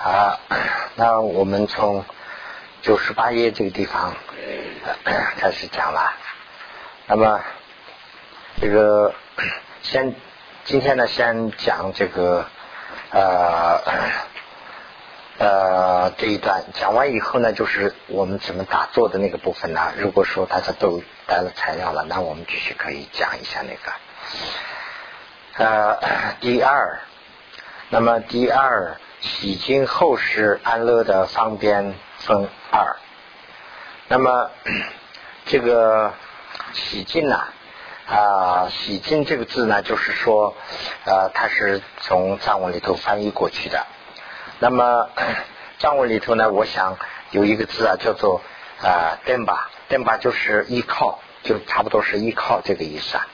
啊，那我们从九十八页这个地方开始讲了。那么这个先今天呢，先讲这个呃呃这一段，讲完以后呢，就是我们怎么打坐的那个部分呢？如果说大家都带了材料了，那我们继续可以讲一下那个呃第二。那么第二。洗净后世安乐的方便分二，那么 这个洗净呢啊洗净这个字呢，就是说呃它是从藏文里头翻译过去的。那么 藏文里头呢，我想有一个字啊叫做啊登巴，登巴就是依靠，就差不多是依靠这个意思啊。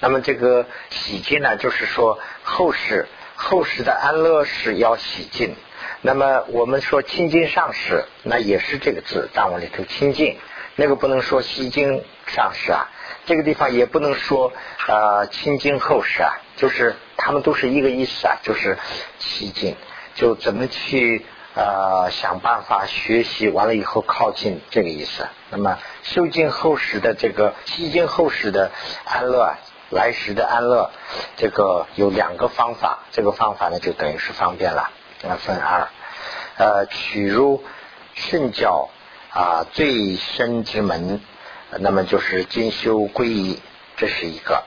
那么这个洗净呢，就是说后世。后世的安乐是要洗净，那么我们说清净上师，那也是这个字，藏文里头清净，那个不能说洗净上师啊，这个地方也不能说呃清净后世啊，就是他们都是一个意思啊，就是洗净，就怎么去呃想办法学习完了以后靠近这个意思。那么修净后世的这个洗净后世的安乐啊。来时的安乐，这个有两个方法，这个方法呢就等于是方便了。那分二，呃，取入圣教啊最深之门，那么就是精修皈依，这是一个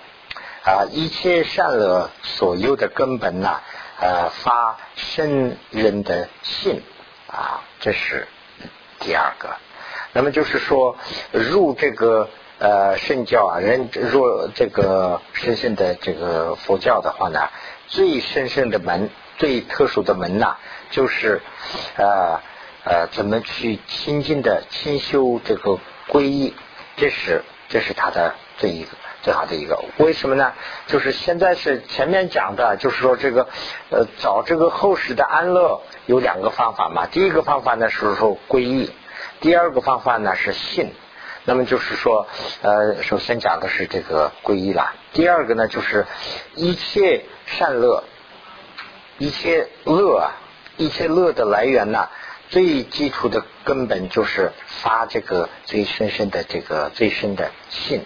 啊一切善乐所有的根本呐，呃发圣人的信啊，这是第二个。那么就是说入这个。呃，圣教啊，人若这个神圣的这个佛教的话呢，最神圣的门，最特殊的门呐，就是呃呃，怎么去亲近的清修这个皈依，这是这是他的最一个最好的一个。为什么呢？就是现在是前面讲的，就是说这个呃找这个后世的安乐有两个方法嘛。第一个方法呢是说皈依，第二个方法呢是信。那么就是说，呃，首先讲的是这个皈依啦。第二个呢，就是一切善乐，一切乐啊，一切乐的来源呢，最基础的根本就是发这个最深深的这个最深的信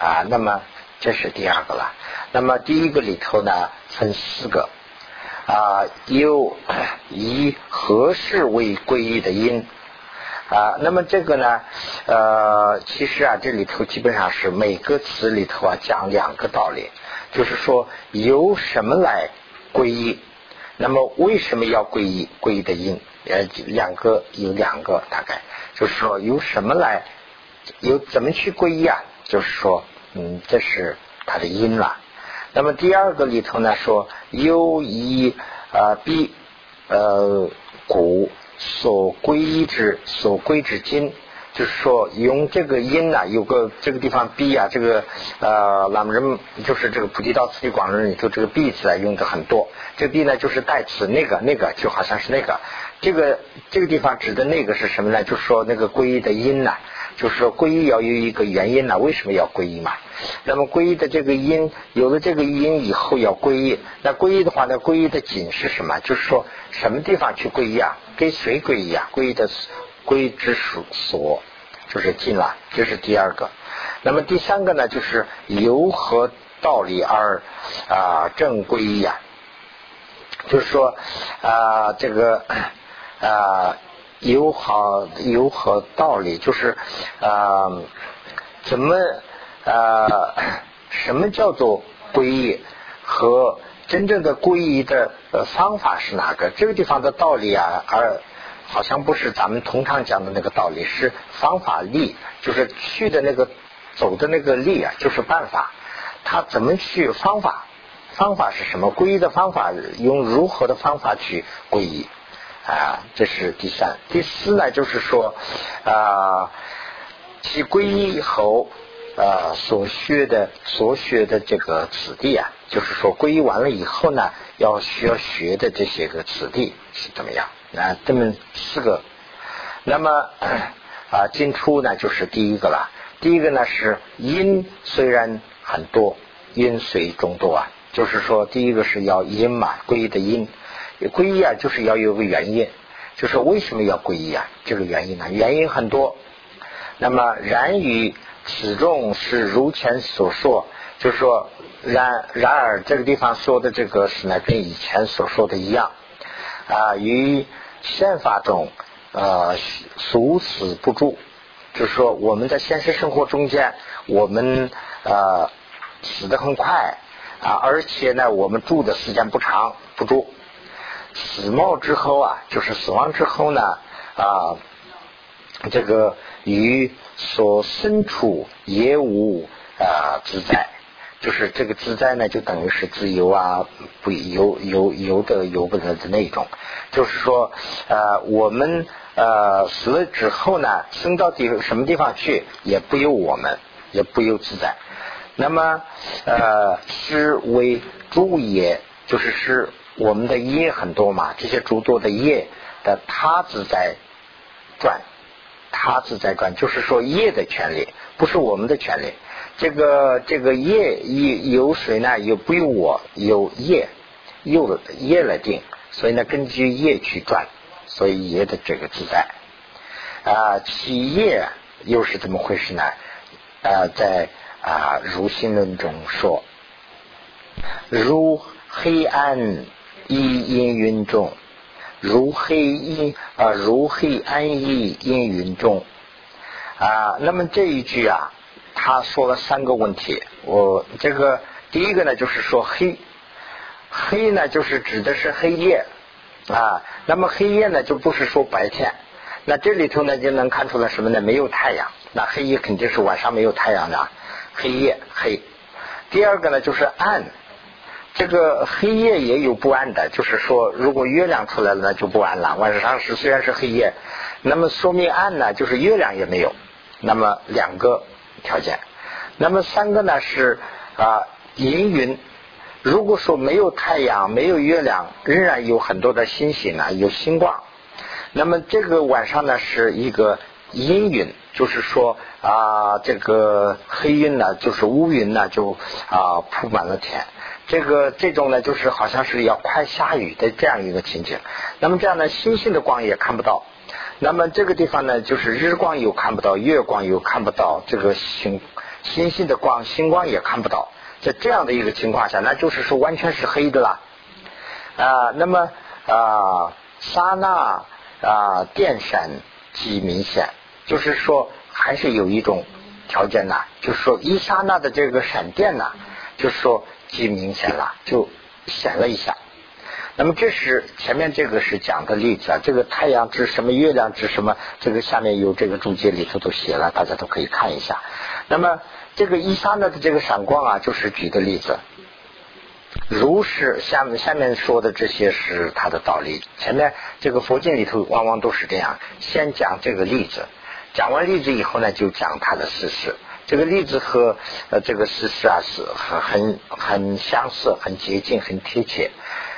啊。那么这是第二个了。那么第一个里头呢，分四个啊，有以何事为皈依的因。啊，那么这个呢，呃，其实啊，这里头基本上是每个词里头啊讲两个道理，就是说由什么来皈依，那么为什么要皈依？皈依的因，呃，两个有两个大概，就是说由什么来，由怎么去皈依啊？就是说，嗯，这是它的因了。那么第二个里头呢，说由以啊必呃古。所归一之所归之经，就是说用这个音呐，有个这个地方 b 啊，这个呃，朗人就是这个菩提道次第广论里头这个 b 字啊用的很多。这个 b 呢就是代词那个那个，就好像是那个。这个这个地方指的那个是什么呢？就是说那个归一的因呐，就是说皈依要有一个原因呢，为什么要皈依嘛？那么皈依的这个因，有了这个因以后要皈依，那皈依的话呢，皈依的紧是什么？就是说什么地方去皈依啊？跟谁皈依啊？皈依的皈之所所就是进了，这是第二个。那么第三个呢，就是由何道理而啊正皈依啊？就是说啊这个。啊，有好有好道理，就是啊，怎么啊，什么叫做皈依和真正的皈依的方法是哪个？这个地方的道理啊，而好像不是咱们通常讲的那个道理，是方法力，就是去的那个走的那个力啊，就是办法。他怎么去方法？方法是什么？皈依的方法用如何的方法去皈依？啊，这是第三、第四呢，就是说啊，其皈依后啊所学的所学的这个子弟啊，就是说皈依完了以后呢，要需要学的这些个子弟是怎么样？啊，这么四个，那么啊进出呢就是第一个了。第一个呢是因虽然很多，因随众多啊，就是说第一个是要因嘛，皈依的因。皈依啊，就是要有个原因，就是为什么要皈依啊？这个原因呢，原因很多。那么然于此中是如前所说，就是说然然而这个地方说的这个是呢，跟以前所说的一样啊，与宪法中呃俗死不住，就是说我们在现实生活中间，我们呃死得很快啊，而且呢，我们住的时间不长，不住。死亡之后啊，就是死亡之后呢啊，这个与所身处也无啊自在，就是这个自在呢，就等于是自由啊，不由由由得由不得的那种。就是说呃，我们呃死了之后呢，生到地什么地方去，也不由我们，也不由自在。那么呃，是为诸也，就是是。我们的业很多嘛，这些诸多的业的他自在转，他自在转，就是说业的权利不是我们的权利。这个这个业由由谁呢？由不由我，由业由业来定。所以呢，根据业去转，所以业的这个自在啊，企业又是怎么回事呢？啊，在啊如心论中说，如黑暗。一阴云中，如黑阴啊，如黑暗一阴云中啊。那么这一句啊，他说了三个问题。我这个第一个呢，就是说黑黑呢，就是指的是黑夜啊。那么黑夜呢，就不是说白天。那这里头呢，就能看出来什么呢？没有太阳。那黑夜肯定是晚上没有太阳的，黑夜黑。第二个呢，就是暗。这个黑夜也有不安的，就是说，如果月亮出来了，那就不安了。晚上是虽然是黑夜，那么说明暗呢，就是月亮也没有。那么两个条件，那么三个呢是啊阴云。如果说没有太阳，没有月亮，仍然有很多的星星呢，有星光。那么这个晚上呢是一个阴云，就是说啊这个黑云呢，就是乌云呢，就啊铺满了天。这个这种呢，就是好像是要快下雨的这样一个情景。那么这样呢，星星的光也看不到。那么这个地方呢，就是日光又看不到，月光又看不到，这个星星星的光、星光也看不到。在这样的一个情况下，那就是说完全是黑的啦。啊，那么啊，刹那啊，电闪极明显，就是说还是有一种条件呐，就是说一刹那的这个闪电呐，就是说。极明显了，就显了一下。那么这是前面这个是讲的例子啊，这个太阳指什么，月亮指什么，这个下面有这个注解里头都写了，大家都可以看一下。那么这个一刹那的这个闪光啊，就是举的例子。如是下面下面说的这些是它的道理，前面这个佛经里头往往都是这样，先讲这个例子，讲完例子以后呢，就讲它的事实。这个例子和呃这个事实啊是很很很相似、很接近、很贴切，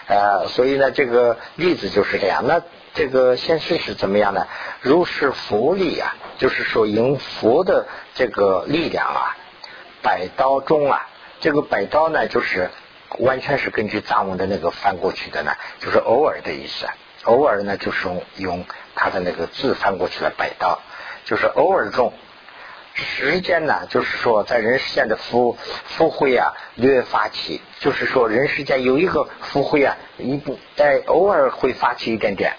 呃，所以呢，这个例子就是这样。那这个现实是怎么样呢？如是佛力啊，就是说用佛的这个力量啊，百刀中啊，这个百刀呢，就是完全是根据藏文的那个翻过去的呢，就是偶尔的意思。偶尔呢，就是用用他的那个字翻过去了，百刀就是偶尔中。时间呢，就是说在人世间的福福慧啊，略发起，就是说人世间有一个福慧啊，一在偶尔会发起一点点。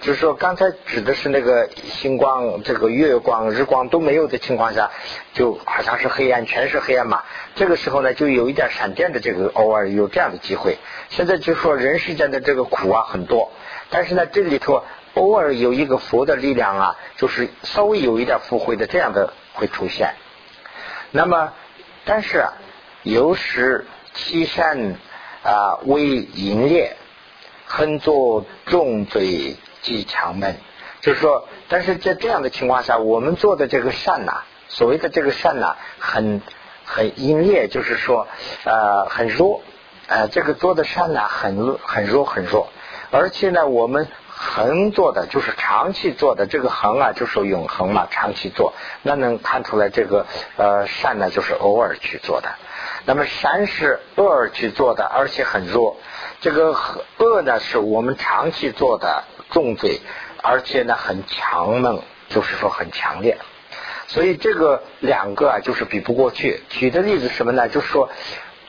就是说刚才指的是那个星光、这个月光、日光都没有的情况下，就好像是黑暗，全是黑暗嘛。这个时候呢，就有一点闪电的这个偶尔有这样的机会。现在就说人世间的这个苦啊很多，但是呢这里头偶尔有一个佛的力量啊，就是稍微有一点福慧的这样的。会出现，那么，但是有时欺善啊为淫劣，很作重罪即强门，就是说，但是在这样的情况下，我们做的这个善呐，所谓的这个善呐，很很淫劣，就是说呃很弱，呃这个做的善呐很很弱很弱，而且呢我们。恒做的就是长期做的，这个恒啊就是永恒嘛，长期做，那能看出来这个呃善呢就是偶尔去做的。那么善是偶尔去做的，而且很弱。这个恶呢，是我们长期做的重罪，而且呢很强猛，就是说很强烈。所以这个两个啊，就是比不过去。举的例子什么呢？就是说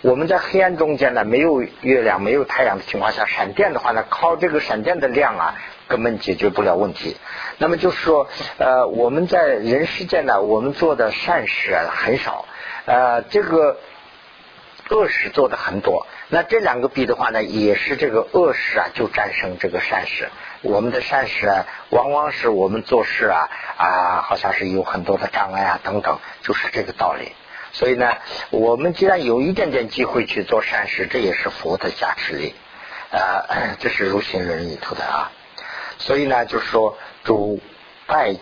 我们在黑暗中间呢，没有月亮、没有太阳的情况下，闪电的话呢，靠这个闪电的量啊，根本解决不了问题。那么就是说，呃，我们在人世间呢，我们做的善事啊很少，呃，这个恶事做的很多。那这两个比的话呢，也是这个恶事啊，就战胜这个善事。我们的善事啊，往往是我们做事啊啊，好像是有很多的障碍啊等等，就是这个道理。所以呢，我们既然有一点点机会去做善事，这也是佛的加持力啊，这是如行人里头的啊。所以呢，就是说，主白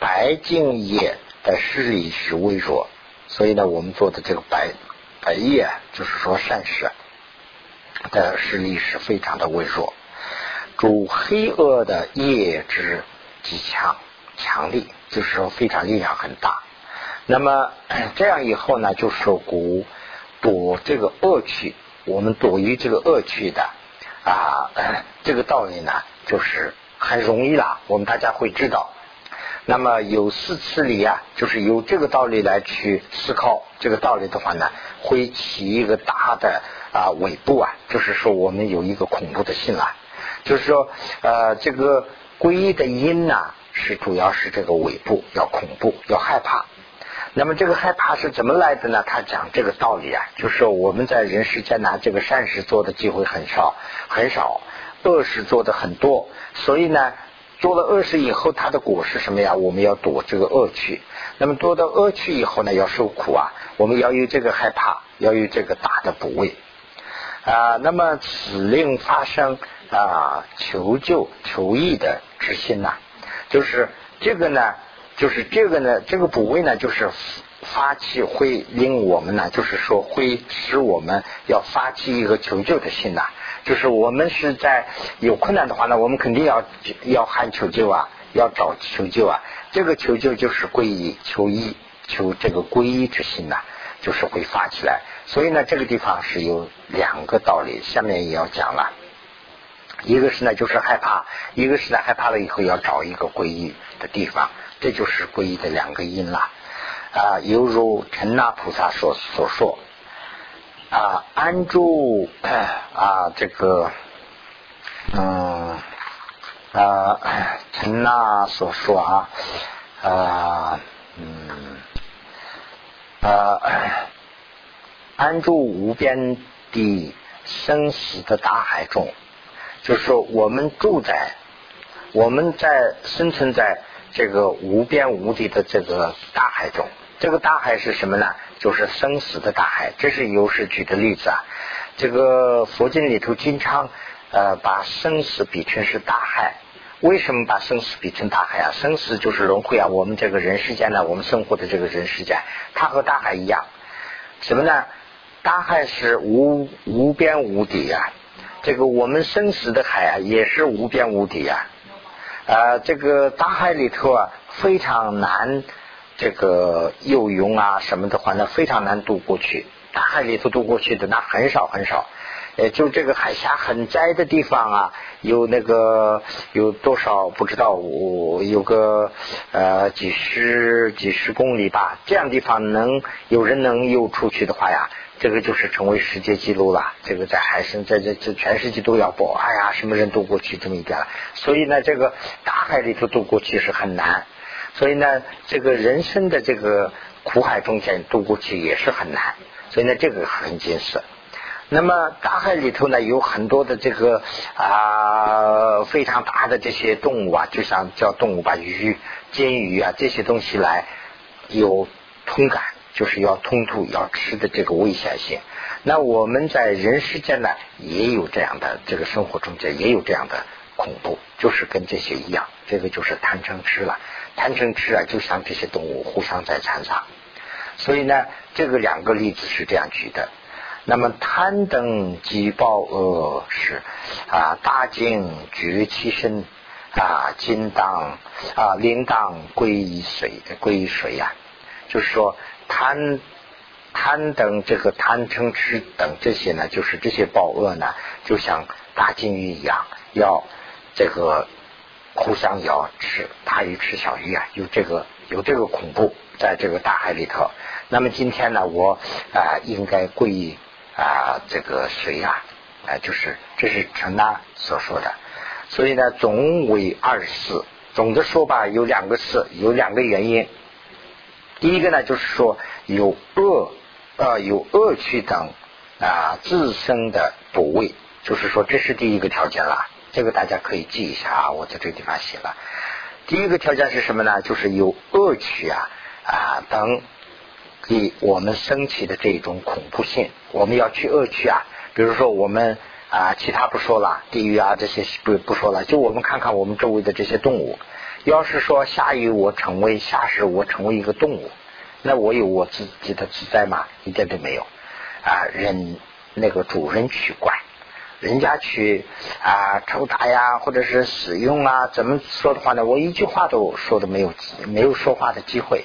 白净业的势力是微弱，所以呢，我们做的这个白白业，就是说善事的势力是非常的微弱。主黑恶的业之极强强力，就是说非常力量很大。那么 这样以后呢，就是说古躲这个恶趣，我们躲于这个恶趣的啊，这个道理呢，就是很容易啦。我们大家会知道。那么有四次理啊，就是由这个道理来去思考这个道理的话呢，会起一个大的啊尾部啊，就是说我们有一个恐怖的心来。就是说，呃，这个皈依的因呢，是主要是这个尾部要恐怖，要害怕。那么这个害怕是怎么来的呢？他讲这个道理啊，就是我们在人世间拿，这个善事做的机会很少很少，恶事做的很多，所以呢，做了恶事以后，它的果是什么呀？我们要躲这个恶趣。那么多的恶趣以后呢，要受苦啊，我们要有这个害怕，要有这个大的补位啊。那么此令发生。啊，求救求义的之心呐，就是这个呢，就是这个呢，这个补位呢，就是发起会令我们呢，就是说会使我们要发起一个求救的心呐，就是我们是在有困难的话呢，我们肯定要要喊求救啊，要找求救啊，这个求救就是皈依求医求这个皈依之心呐，就是会发起来，所以呢，这个地方是有两个道理，下面也要讲了。一个是呢，就是害怕；一个是呢，害怕了以后要找一个皈依的地方，这就是皈依的两个因了。啊，犹如陈那菩萨所所说，啊，安住 啊，这个，嗯，啊，陈那所说啊，啊，嗯，啊，安住无边的生死的大海中。就是说，我们住在，我们在生存在这个无边无际的这个大海中。这个大海是什么呢？就是生死的大海。这是有史举的例子啊。这个佛经里头经常呃把生死比成是大海。为什么把生死比成大海啊？生死就是轮回啊。我们这个人世间呢，我们生活的这个人世间，它和大海一样。什么呢？大海是无无边无底啊。这个我们生死的海啊，也是无边无底啊，啊，这个大海里头啊，非常难这个游泳啊什么的话呢，非常难渡过去。大海里头渡过去的那很少很少，呃，就这个海峡很窄的地方啊，有那个有多少不知道，我有个呃几十几十公里吧，这样地方能有人能游出去的话呀。这个就是成为世界纪录了。这个在海参，在这这全世界都要报。哎呀，什么人渡过去这么一点了？所以呢，这个大海里头渡过去是很难。所以呢，这个人生的这个苦海中间渡过去也是很难。所以呢，这个很艰涩。那么大海里头呢，有很多的这个啊非常大的这些动物啊，就像叫动物吧，鱼、金鱼啊这些东西来有通感。就是要通吐要吃的这个危险性，那我们在人世间呢也有这样的这个生活中间也有这样的恐怖，就是跟这些一样，这个就是贪嗔痴了。贪嗔痴啊，就像这些动物互相在残杀。所以呢，这个两个例子是这样举的。那么贪等即报恶是啊，大惊绝其身啊，金当啊，铃当归于水，归于水呀，就是说。贪贪等这个贪嗔痴等这些呢，就是这些报恶呢，就像大金鱼一样，要这个互相咬吃大鱼吃小鱼啊，有这个有这个恐怖在这个大海里头。那么今天呢，我啊应该皈依啊这个谁呀？啊，就是这是陈娜所说的。所以呢，总为二四。总的说吧，有两个四，有两个原因。第一个呢，就是说有恶呃有恶趣等啊自身的补位，就是说这是第一个条件了。这个大家可以记一下啊，我在这个地方写了。第一个条件是什么呢？就是有恶趣啊啊等给我们升起的这种恐怖性，我们要去恶趣啊。比如说我们。啊，其他不说了，地狱啊这些不不说了，就我们看看我们周围的这些动物。要是说下雨我成为下世我成为一个动物，那我有我自己的自在吗？一点都没有。啊，人那个主人去管，人家去啊抽打呀，或者是使用啊，怎么说的话呢？我一句话都说的没有，没有说话的机会。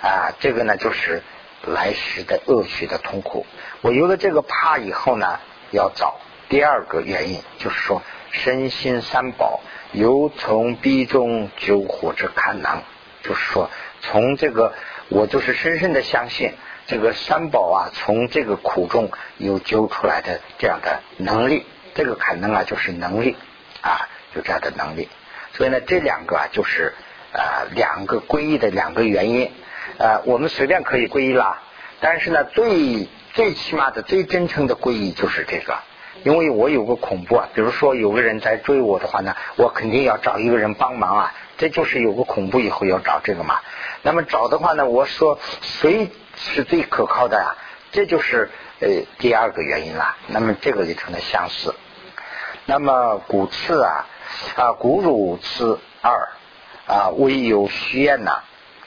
啊，这个呢就是来时的恶趣的痛苦。我有了这个怕以后呢，要找。第二个原因就是说，身心三宝由从逼中救火之堪能，就是说，从这个我就是深深的相信这个三宝啊，从这个苦中有救出来的这样的能力，这个可能啊就是能力啊，有这样的能力。所以呢，这两个啊就是呃两个皈依的两个原因。呃，我们随便可以皈依啦，但是呢，最最起码的最真诚的皈依就是这个。因为我有个恐怖啊，比如说有个人在追我的话呢，我肯定要找一个人帮忙啊，这就是有个恐怖以后要找这个嘛。那么找的话呢，我说谁是最可靠的啊？这就是呃第二个原因了。那么这个里头的相似。那么古次啊啊古汝次二啊唯有虚愿呐，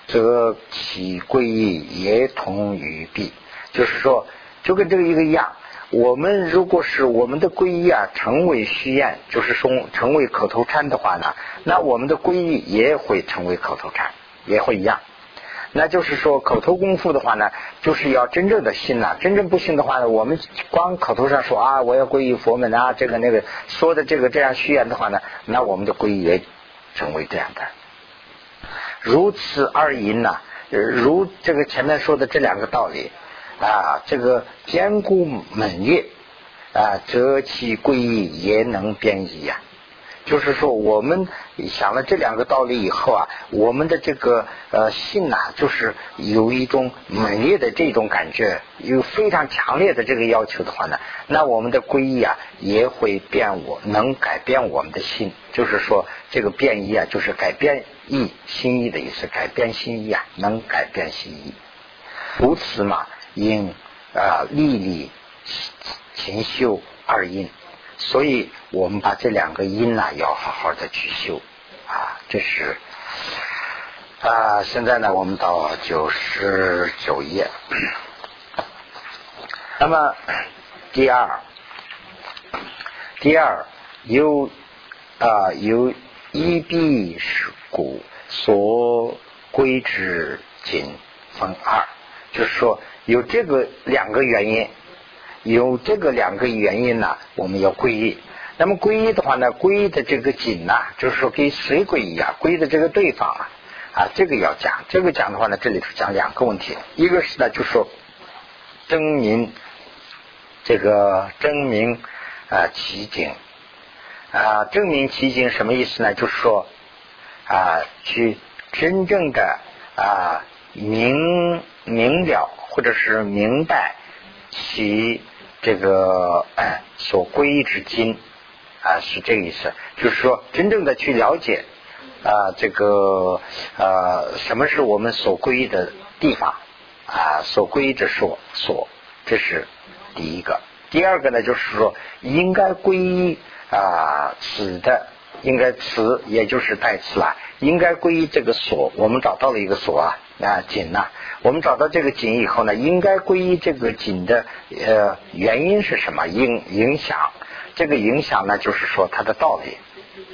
则其归也同于弊，就是说就跟这个一个一样。我们如果是我们的皈依啊，成为虚愿，就是说成为口头禅的话呢，那我们的皈依也会成为口头禅，也会一样。那就是说口头功夫的话呢，就是要真正的信呐，真正不信的话呢，我们光口头上说啊，我要皈依佛门啊，这个那个说的这个这样虚言的话呢，那我们的皈依也成为这样的。如此二因呐，如这个前面说的这两个道理。啊，这个坚固门业啊，则其归依也能变异呀。就是说，我们想了这两个道理以后啊，我们的这个呃信呐，就是有一种猛烈的这种感觉，有非常强烈的这个要求的话呢，那我们的皈依啊，也会变我，能改变我们的心。就是说，这个变异啊，就是改变意心意的意思，改变心意啊，能改变心意。如此嘛。因啊，力力勤修二因，所以我们把这两个因呢，要好好的去修啊。这是啊，现在呢，我们到九十九页。那么第二，第二由啊由一臂是故所归之仅分二，就是说。有这个两个原因，有这个两个原因呢，我们要皈依。那么皈依的话呢，皈依的这个景呢，就是说跟谁皈依啊？皈的这个对方啊，啊，这个要讲。这个讲的话呢，这里头讲两个问题，一个是呢，就说证明这个证明啊其景啊，证明其景什么意思呢？就是说啊，去真正的啊明明了。或者是明白其这个所归之经啊，是这个意思。就是说，真正的去了解啊，这个呃，什么是我们所归的地方啊？所归之所所，这是第一个。第二个呢，就是说，应该归依啊，此的应该词，也就是代词啦，应该归依这个所。我们找到了一个所啊，啊，紧呐。我们找到这个井以后呢，应该归依这个井的呃原因是什么？影影响这个影响呢，就是说它的道理，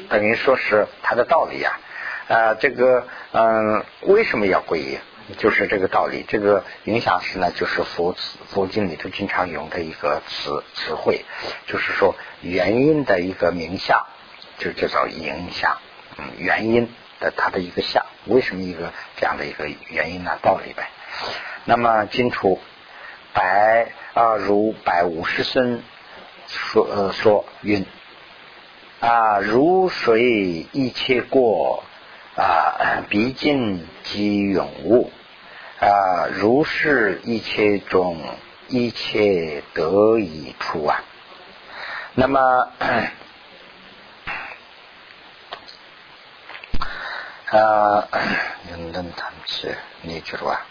等于说是它的道理呀。呃，这个嗯，为什么要归依？就是这个道理。这个影响是呢，就是佛佛经里头经常用的一个词词汇，就是说原因的一个名相，就叫做影响。嗯，原因的它的一个相，为什么一个这样的一个原因呢？道理呗。那么金初百啊如百五十孙说呃说云啊如水一切过。啊，毕竟即永悟啊，如是一切中一切得以出啊。那么，啊，云登谈起，你觉得吧？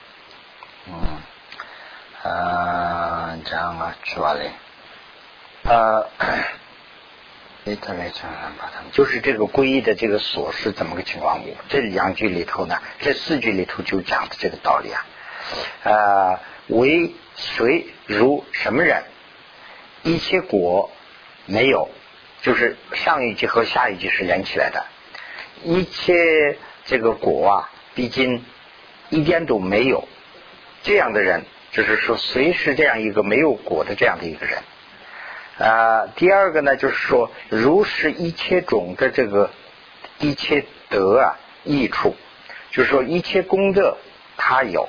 嗯，啊，这样啊，去哪里？啊。就是这个皈依的这个锁是怎么个情况？这两句里头呢，这四句里头就讲的这个道理啊。啊，为谁如什么人？一切果没有，就是上一句和下一句是连起来的。一切这个果啊，毕竟一点都没有。这样的人，就是说，谁是这样一个没有果的这样的一个人？啊，第二个呢，就是说，如是一切种的这个一切德啊益处，就是说一切功德他有，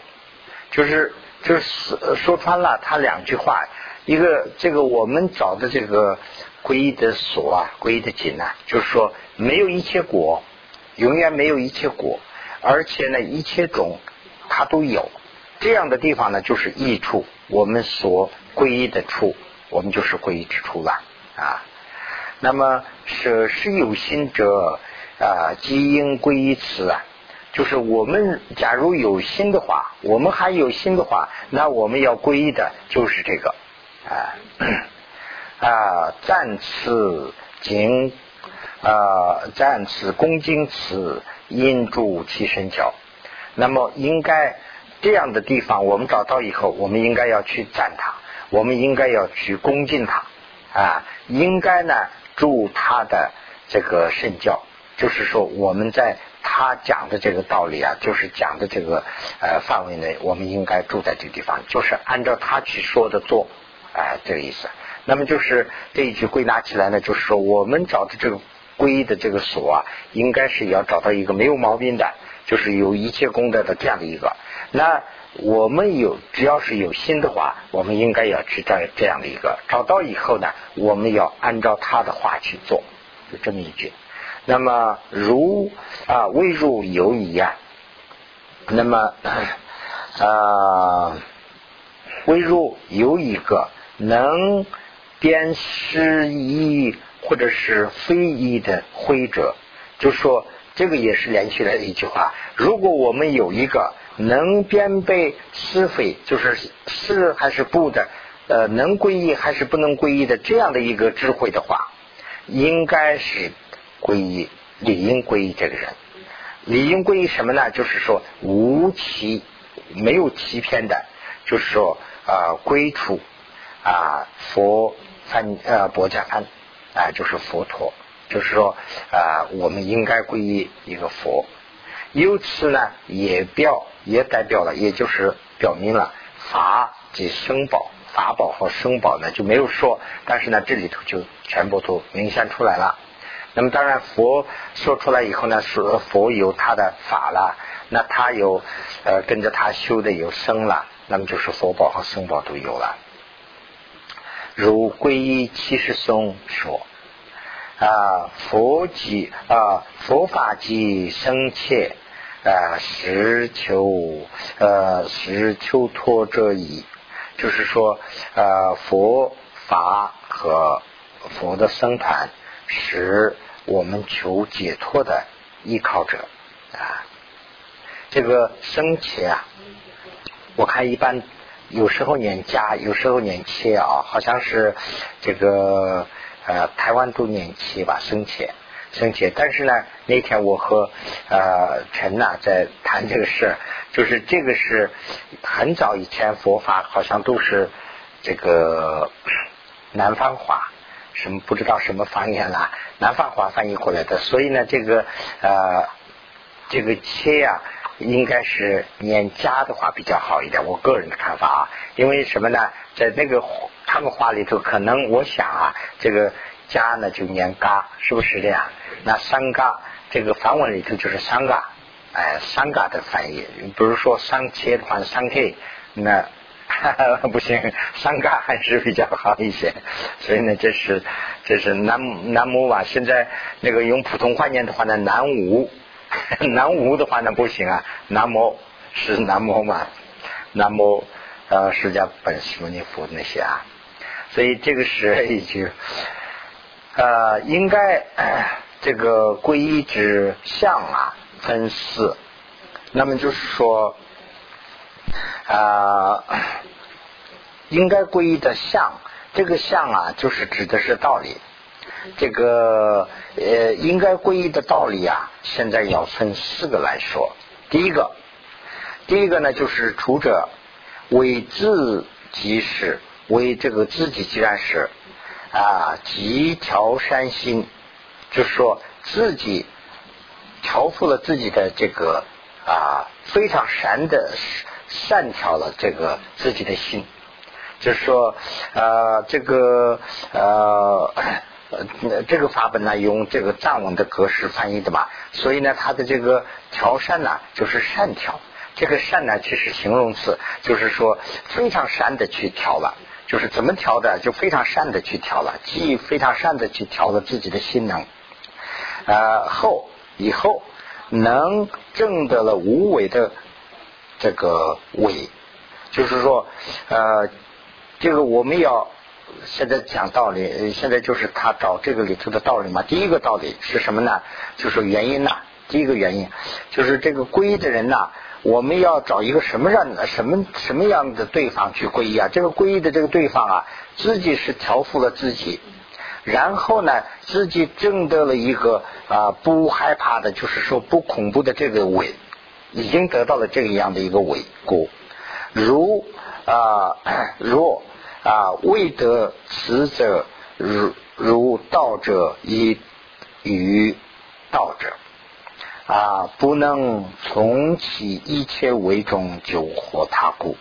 就是就是说穿了，他两句话，一个这个我们找的这个皈依的所啊，皈依的景呢，就是说没有一切果，永远没有一切果，而且呢一切种它都有，这样的地方呢就是益处，我们所皈依的处。我们就是皈依之处了啊。那么是是有心者啊，即应皈依此啊。就是我们假如有心的话，我们还有心的话，那我们要皈依的就是这个啊 啊，暂此敬啊，赞此恭敬此，因助其身教。那么应该这样的地方，我们找到以后，我们应该要去赞他。我们应该要去恭敬他啊，应该呢助他的这个圣教，就是说我们在他讲的这个道理啊，就是讲的这个呃范围内，我们应该住在这个地方，就是按照他去说的做，哎，这个意思。那么就是这一句归纳起来呢，就是说我们找的这个归的这个所啊，应该是要找到一个没有毛病的，就是有一切功德的这样的一个那。我们有只要是有心的话，我们应该要去找这样的一个找到以后呢，我们要按照他的话去做，就这么一句。那么如啊，未入有矣啊。那么啊，未入有一个能辨识义或者是非一的会者，就说这个也是连续的一句话。如果我们有一个。能辨别是非，就是是还是不的，呃，能皈依还是不能皈依的这样的一个智慧的话，应该是皈依，理应皈依这个人。理应皈依什么呢？就是说无欺，没有欺骗的，就是说啊，归处啊，佛翻呃，佛家翻啊，就是佛陀，就是说啊，我们应该皈依一个佛。由此呢，也表也代表了，也就是表明了法即生宝，法宝和生宝呢就没有说，但是呢这里头就全部都明显出来了。那么当然佛说出来以后呢，说佛有他的法了，那他有呃跟着他修的有生了，那么就是佛宝和生宝都有了。如皈依七十颂说。啊，佛即啊，佛法即生切啊，实求呃，实求脱者矣。就是说，呃，佛法和佛的僧团是我们求解脱的依靠者啊。这个生切啊，我看一般有时候念加，有时候念切啊，好像是这个。呃，台湾都念切吧，生切，生切。但是呢，那天我和呃陈呐在谈这个事，就是这个是很早以前佛法好像都是这个南方话，什么不知道什么方言啦，南方话翻译过来的。所以呢，这个呃这个切呀，应该是念家的话比较好一点，我个人的看法啊。因为什么呢？在那个他们话里头，可能我想啊，这个家呢就念嘎，是不是这样？那三嘎这个梵文里头就是三嘎，哎，三嘎的翻译，比如说三切的话，三 K，那 不行，三嘎还是比较好一些。所以呢，这是这是南南无吧？现在那个用普通话念的话呢，南无。南无的话那不行啊，南无是南无嘛，南无呃释迦本师牟尼佛那些啊，所以这个是 一句呃应该 这个皈依之相啊分四，那么就是说啊应该皈依的相，这个相啊就是指的是道理。这个呃，应该皈依的道理啊，现在要分四个来说。第一个，第一个呢，就是除者为自即是为这个自己既然是啊，即调善心，就是说自己调伏了自己的这个啊非常善的善调了这个自己的心，就是说呃这个呃。呃，这个法本呢，用这个藏文的格式翻译的嘛，所以呢，它的这个调善呢，就是善调。这个善呢，其实形容词，就是说非常善的去调了，就是怎么调的，就非常善的去调了，既非常善的去调了自己的心能。呃，后以后能证得了无为的这个为，就是说，呃，这个我们要。现在讲道理，现在就是他找这个里头的道理嘛。第一个道理是什么呢？就是原因呐。第一个原因就是这个皈依的人呐，我们要找一个什么样的、什么什么样的对方去皈依啊？这个皈依的这个对方啊，自己是调伏了自己，然后呢，自己证得了一个啊不害怕的，就是说不恐怖的这个伪，已经得到了这样的一个伪果。如啊如。啊，未得此者，如如道者以与道者啊，不能从其一切为中救活他故。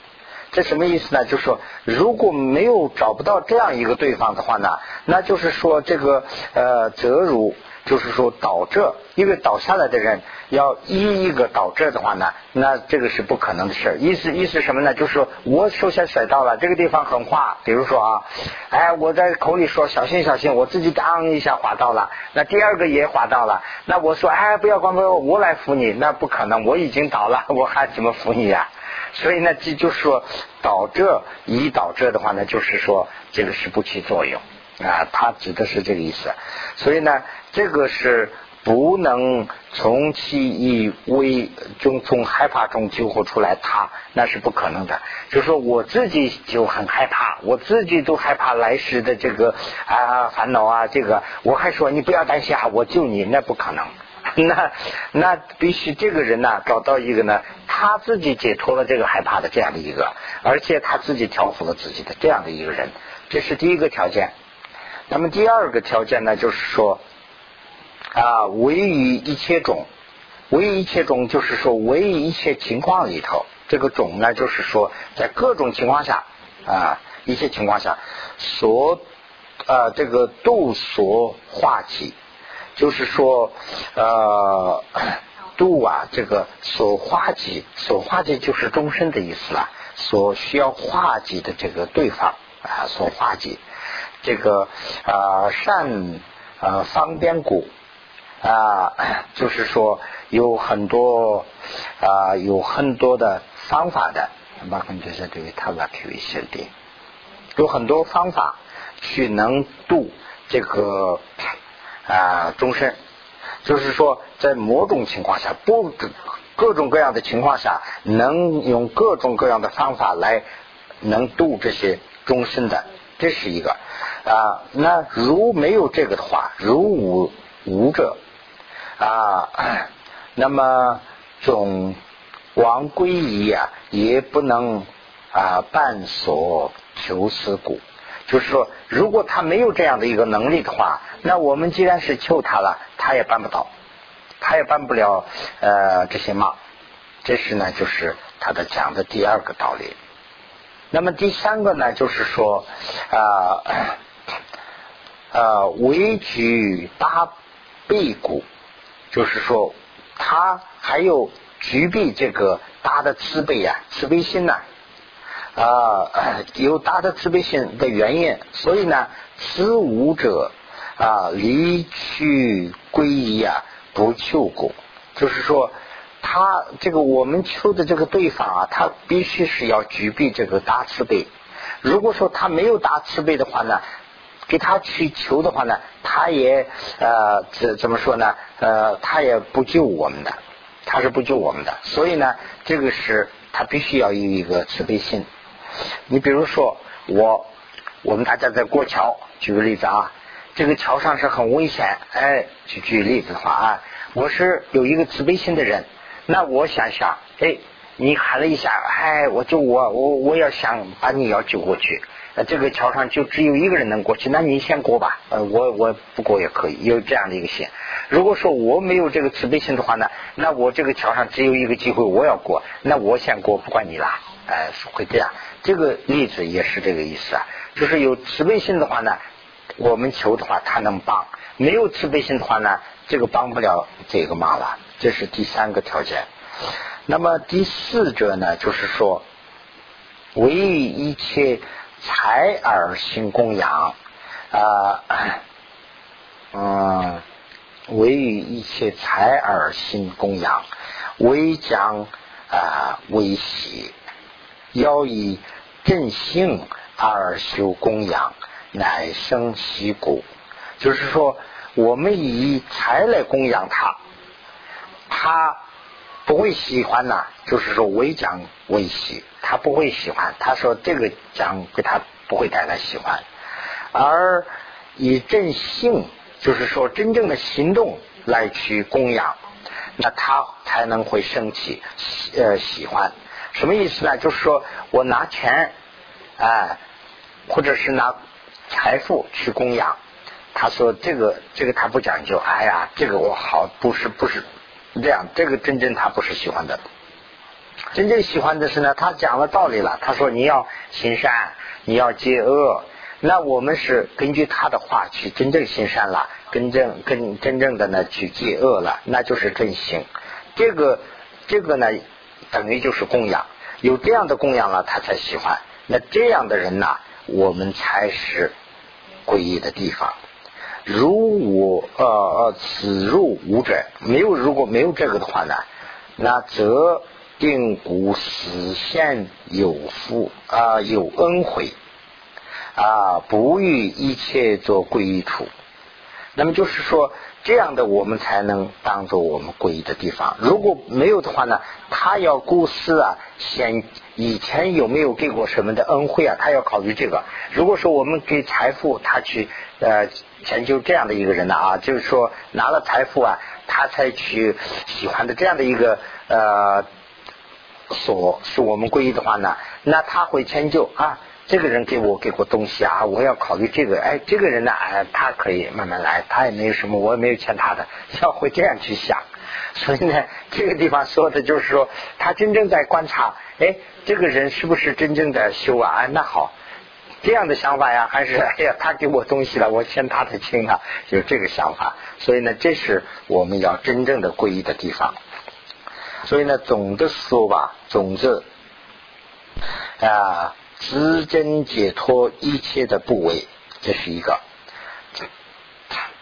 这什么意思呢？就是说，如果没有找不到这样一个对方的话呢，那就是说这个呃，则如。就是说倒这，因为倒下来的人要一一个倒这的话呢，那这个是不可能的事。意思意思什么呢？就是说我首先甩到了这个地方很滑，比如说啊，哎，我在口里说小心小心，我自己当一下滑到了，那第二个也滑到了，那我说哎不要光我我来扶你，那不可能，我已经倒了，我还怎么扶你呀？所以呢，这就是说倒这一倒这的话呢，就是说这个是不起作用。啊，他指的是这个意思，所以呢，这个是不能从其一为中从害怕中救活出来，他那是不可能的。就说我自己就很害怕，我自己都害怕来世的这个啊烦恼啊，这个我还说你不要担心啊，我救你，那不可能。那那必须这个人呢，找到一个呢，他自己解脱了这个害怕的这样的一个，而且他自己调服了自己的这样的一个人，这是第一个条件。那么第二个条件呢，就是说啊，唯于一切种，唯一切种就是说，唯于一切情况里头，这个种呢，就是说，在各种情况下啊，一些情况下所啊，这个度所化己，就是说呃，度啊，这个所化己，所化己就是终身的意思了，所需要化己的这个对方啊，所化己。这个啊善啊方便故啊，就是说有很多啊有很多的方法的，把根就是对于他把提为设定，有很多方法去能度这个啊终身，就是说在某种情况下，不各种各样的情况下，能用各种各样的方法来能度这些终身的，这是一个。啊，那如没有这个的话，如无无者啊，那么总王归依啊，也不能啊办所求死故。就是说，如果他没有这样的一个能力的话，那我们既然是求他了，他也办不到，他也办不了呃这些嘛。这是呢，就是他的讲的第二个道理。那么第三个呢，就是说啊呃，为举大背骨，就是说他还有举臂这个大的慈悲呀，慈悲心呐啊，有大的慈悲心的原因，所以呢，此五者啊，离去皈依啊，不求果，就是说。他这个我们求的这个对方啊，他必须是要具备这个大慈悲。如果说他没有大慈悲的话呢，给他去求的话呢，他也呃怎怎么说呢？呃，他也不救我们的，他是不救我们的。所以呢，这个是他必须要有一个慈悲心。你比如说我，我们大家在过桥，举个例子啊，这个桥上是很危险，哎，举举例子的话啊，我是有一个慈悲心的人。那我想想，哎，你喊了一下，哎，我救我我我要想把你要救过去，呃，这个桥上就只有一个人能过去，那你先过吧，呃，我我不过也可以，有这样的一个心。如果说我没有这个慈悲心的话呢，那我这个桥上只有一个机会，我要过，那我先过，不管你啦，哎，会这样。这个例子也是这个意思啊，就是有慈悲心的话呢，我们求的话他能帮；没有慈悲心的话呢，这个帮不了这个忙了。这是第三个条件，那么第四者呢，就是说，唯一一切财而行供养啊，嗯，为一切财而行供养，为将啊为喜，要以正性而修供养，乃生喜故。就是说，我们以财来供养他。他不会喜欢呐，就是说为将为喜，他不会喜欢。他说这个讲给他不会带来喜欢，而以正性，就是说真正的行动来去供养，那他才能会升起呃喜欢。什么意思呢？就是说我拿钱哎，或者是拿财富去供养，他说这个这个他不讲究。哎呀，这个我好不是不是。这样，这个真正他不是喜欢的。真正喜欢的是呢，他讲了道理了。他说你要行善，你要戒恶。那我们是根据他的话去真正行善了，真正跟真正的呢去戒恶了，那就是正行。这个这个呢，等于就是供养。有这样的供养了，他才喜欢。那这样的人呢，我们才是皈依的地方。如无呃呃，此入无者，没有如果没有这个的话呢，那则定古死现有福啊，有恩惠啊，不与一切做皈依处。那么就是说，这样的我们才能当做我们皈依的地方。如果没有的话呢，他要顾思啊，先以前有没有给过什么的恩惠啊？他要考虑这个。如果说我们给财富，他去呃。研究这样的一个人呢啊，就是说拿了财富啊，他才去喜欢的这样的一个呃所是我们皈依的话呢，那他会迁就啊，这个人给我给过东西啊，我要考虑这个，哎，这个人呢，哎，他可以慢慢来，他也没有什么，我也没有欠他的，要会这样去想。所以呢，这个地方说的就是说，他真正在观察，哎，这个人是不是真正的修啊？哎，那好。这样的想法呀，还是哎呀，他给我东西了，我欠他的情啊，就这个想法。所以呢，这是我们要真正的皈依的地方。所以呢，总的说吧，总之啊，直真解脱一切的部位，这是一个。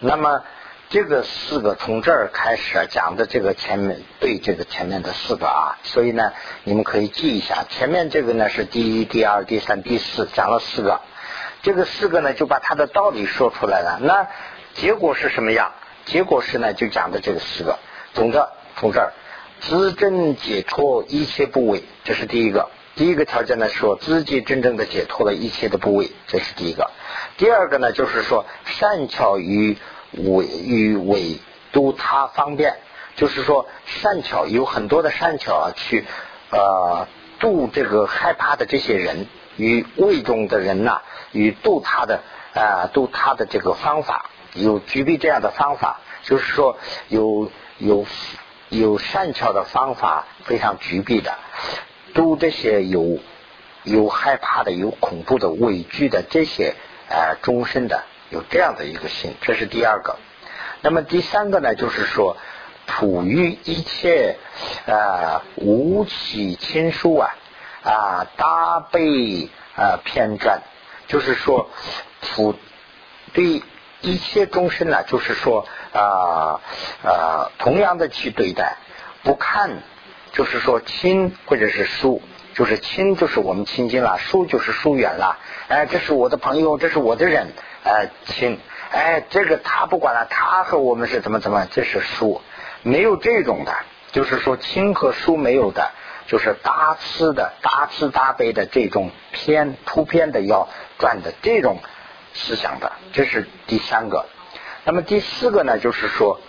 那么。这个四个从这儿开始讲的，这个前面对这个前面的四个啊，所以呢，你们可以记一下，前面这个呢是第一、第二、第三、第四，讲了四个，这个四个呢就把它的道理说出来了。那结果是什么样？结果是呢就讲的这个四个，总的从这儿，自真解脱一切部位，这是第一个。第一个条件呢说自己真正的解脱了一切的部位，这是第一个。第二个呢就是说善巧于。伪与伪度他方便，就是说善巧有很多的善巧啊，去呃度这个害怕的这些人与胃中的人呐，与度他的啊度他的这个方法有具备这样的方法，就是说有有有善巧的方法，非常具备的，度这些有有害怕的、有恐怖的、畏惧的这些呃终身的，有这样的一个心，这是第二个。那么第三个呢，就是说普于一切呃无起亲疏啊啊大悲啊偏转，就是说普对。一切众生呢，就是说啊啊，同样的去对待，不看，就是说亲或者是疏，就是亲就是我们亲近了，疏就是疏远了。哎，这是我的朋友，这是我的人，哎亲，哎这个他不管了，他和我们是怎么怎么，这是疏，没有这种的，就是说亲和疏没有的，就是大慈的大慈大悲的这种偏突偏的要转的这种。思想的，这是第三个。那么第四个呢，就是说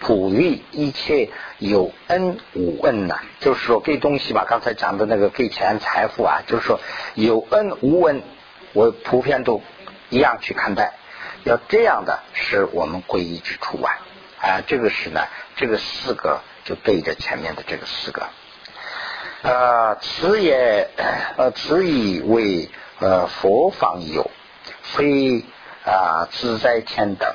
普育一切有恩无恩呐，就是说给东西吧，刚才讲的那个给钱财富啊，就是说有恩无恩，我普遍都一样去看待。要这样的是我们皈依之处啊，啊，这个是呢，这个四个就对着前面的这个四个。呃，此也呃，此以为呃佛方有。非啊自在天等，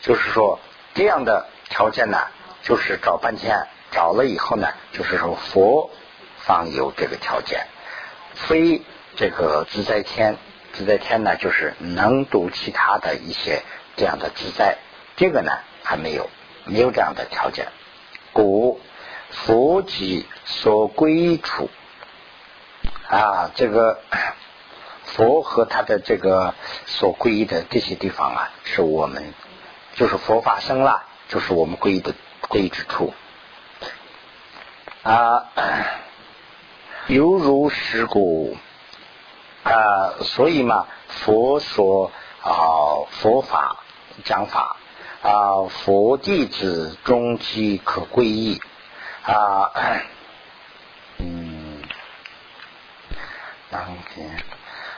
就是说这样的条件呢，就是找半天，找了以后呢，就是说佛方有这个条件，非这个自在天，自在天呢，就是能度其他的一些这样的自在，这个呢还没有，没有这样的条件，故佛即所归处啊，这个。佛和他的这个所皈依的这些地方啊，是我们就是佛法生了，就是我们皈依的皈依之处啊，犹如石骨啊，所以嘛，佛说啊，佛法讲法啊，佛弟子终极可皈依啊，嗯，当天。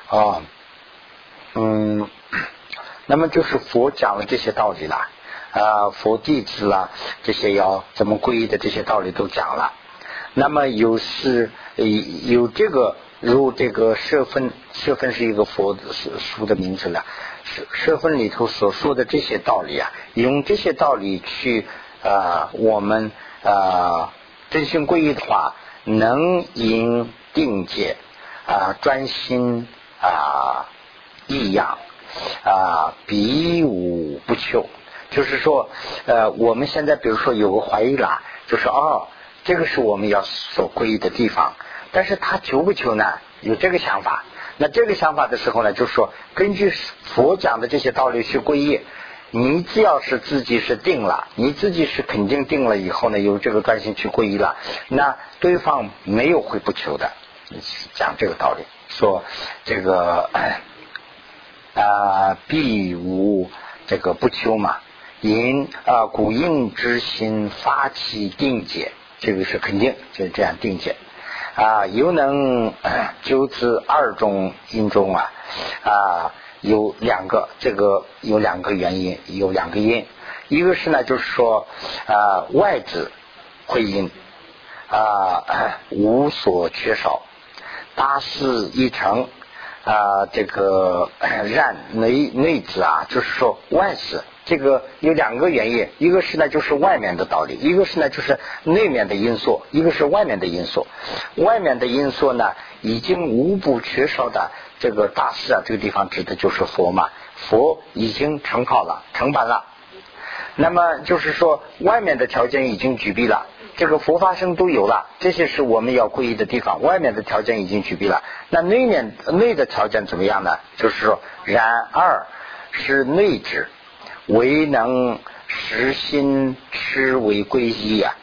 啊，嗯，那么就是佛讲了这些道理了啊，佛弟子啦，这些要怎么皈依的这些道理都讲了。那么有是有这个，如这个舍分，舍分是一个佛书的名字了。舍舍分里头所说的这些道理啊，用这些道理去啊，我们啊真心皈依的话，能赢定界啊，专心。啊，异样啊，比武不求。就是说，呃，我们现在比如说有个怀疑啦，就是哦，这个是我们要所皈依的地方，但是他求不求呢？有这个想法。那这个想法的时候呢，就是说，根据佛讲的这些道理去皈依，你只要是自己是定了，你自己是肯定定了以后呢，有这个专心去皈依了，那对方没有会不求的。讲这个道理。说这个啊，必无这个不求嘛。因啊，古应之心发起定解，这个是肯定，就是这样定解啊。犹能究之二种因中啊啊，有两个，这个有两个原因，有两个因。一个是呢，就是说啊，外子会因啊无所缺少。大事一成啊，这个然内内子啊，就是说外事，这个有两个原因，一个是呢就是外面的道理，一个是呢就是内面的因素，一个是外面的因素。外面的因素呢，已经无不缺少的这个大事啊，这个地方指的就是佛嘛，佛已经成好了，成办了。那么就是说，外面的条件已经具备了。这个佛法生都有了，这些是我们要皈依的地方。外面的条件已经具备了，那内面内的条件怎么样呢？就是说，然而是内之，唯能实心持为皈依呀，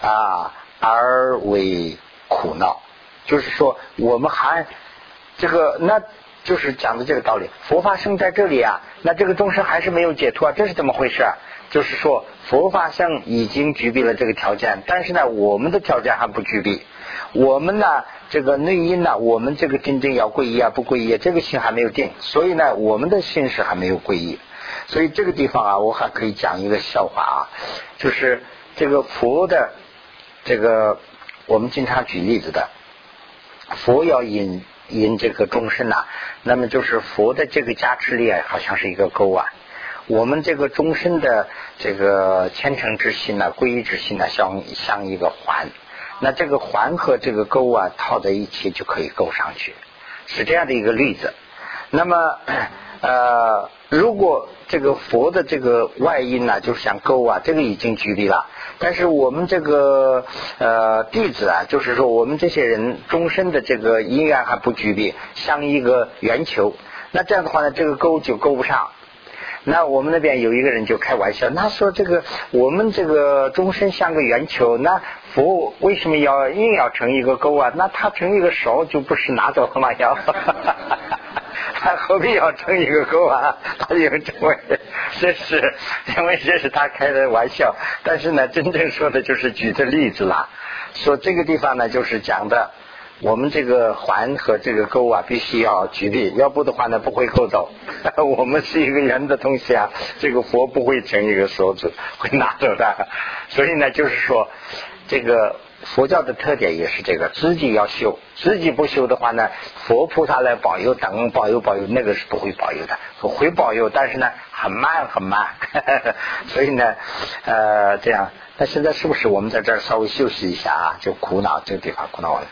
啊，而为苦恼。就是说，我们还这个，那就是讲的这个道理。佛法生在这里啊，那这个众生还是没有解脱啊，这是怎么回事啊？就是说，佛法上已经具备了这个条件，但是呢，我们的条件还不具备。我们呢，这个内因呢，我们这个真正要皈依啊，不皈依，这个心还没有定，所以呢，我们的心是还没有皈依。所以这个地方啊，我还可以讲一个笑话啊，就是这个佛的这个，我们经常举例子的，佛要引因这个众生呐，那么就是佛的这个加持力啊，好像是一个钩啊。我们这个终身的这个虔诚之心呐，皈依之心呐，像像一个环，那这个环和这个钩啊套在一起就可以勾上去，是这样的一个例子。那么呃，如果这个佛的这个外因呢，就是像钩啊，这个已经举例了。但是我们这个呃弟子啊，就是说我们这些人终身的这个因缘还不举例，像一个圆球，那这样的话呢，这个钩就勾不上。那我们那边有一个人就开玩笑，那说这个我们这个终身像个圆球，那佛为什么要硬要成一个钩啊？那他成一个勺就不是拿走了吗？要，他何必要成一个钩啊？他就认为这是因为这是他开的玩笑，但是呢，真正说的就是举的例子啦，说这个地方呢就是讲的。我们这个环和这个钩啊，必须要举例，要不的话呢，不会够走。我们是一个圆的东西啊，这个佛不会成一个手指，会拿走的。所以呢，就是说，这个佛教的特点也是这个，自己要修，自己不修的话呢，佛菩萨来保佑，等保佑保佑，那个是不会保佑的，会保佑，但是呢，很慢很慢。所以呢，呃，这样，那现在是不是我们在这儿稍微休息一下啊？就苦恼这个地方苦恼了。